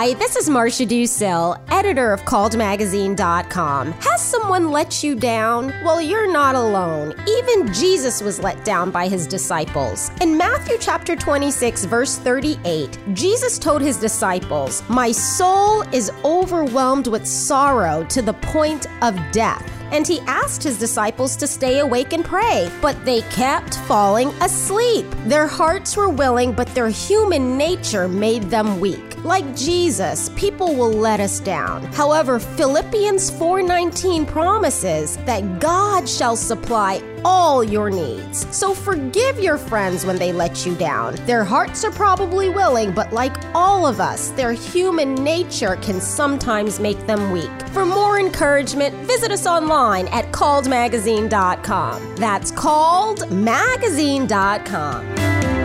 Hi, this is Marcia Dusil, editor of CalledMagazine.com. Has someone let you down? Well, you're not alone. Even Jesus was let down by his disciples. In Matthew chapter 26, verse 38, Jesus told his disciples, My soul is overwhelmed with sorrow to the point of death and he asked his disciples to stay awake and pray, but they kept falling asleep. Their hearts were willing, but their human nature made them weak. Like Jesus, people will let us down. However, Philippians 4:19 promises that God shall supply all your needs. So forgive your friends when they let you down. Their hearts are probably willing, but like all of us, their human nature can sometimes make them weak. For more encouragement, visit us online at calledmagazine.com. That's calledmagazine.com.